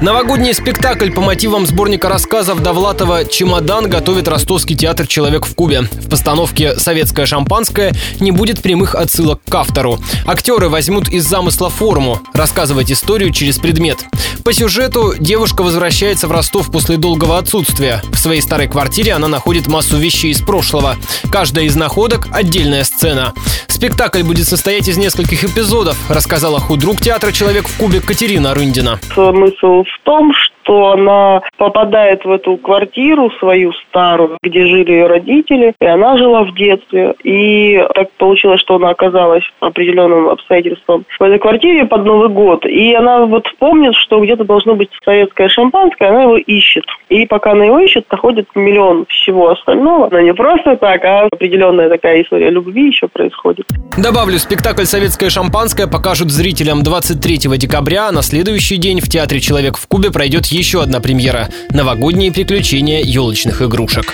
Новогодний спектакль по мотивам сборника рассказов Довлатова «Чемодан» готовит Ростовский театр «Человек в Кубе». В постановке «Советское шампанское» не будет прямых отсылок к автору. Актеры возьмут из замысла форму – рассказывать историю через предмет. По сюжету девушка возвращается в Ростов после долгого отсутствия. В своей старой квартире она находит массу вещей из прошлого. Каждая из находок – отдельная сцена. Спектакль будет состоять из нескольких эпизодов, рассказала худрук театра «Человек в кубе» Катерина Рындина. Смысл в том, что она попадает в эту квартиру свою старую, где жили ее родители, и она жила в детстве. И так получилось, что она оказалась определенным обстоятельством в этой квартире под Новый год. И она вот помнит, что где-то должно быть советское шампанское, она его ищет. И пока она его ищет, находит миллион всего остального. Но не просто так, а определенная такая история любви еще происходит. Добавлю, спектакль «Советское шампанское» покажут зрителям 23 декабря, а на следующий день в Театре «Человек в Кубе» пройдет еще одна премьера – новогодние приключения елочных игрушек.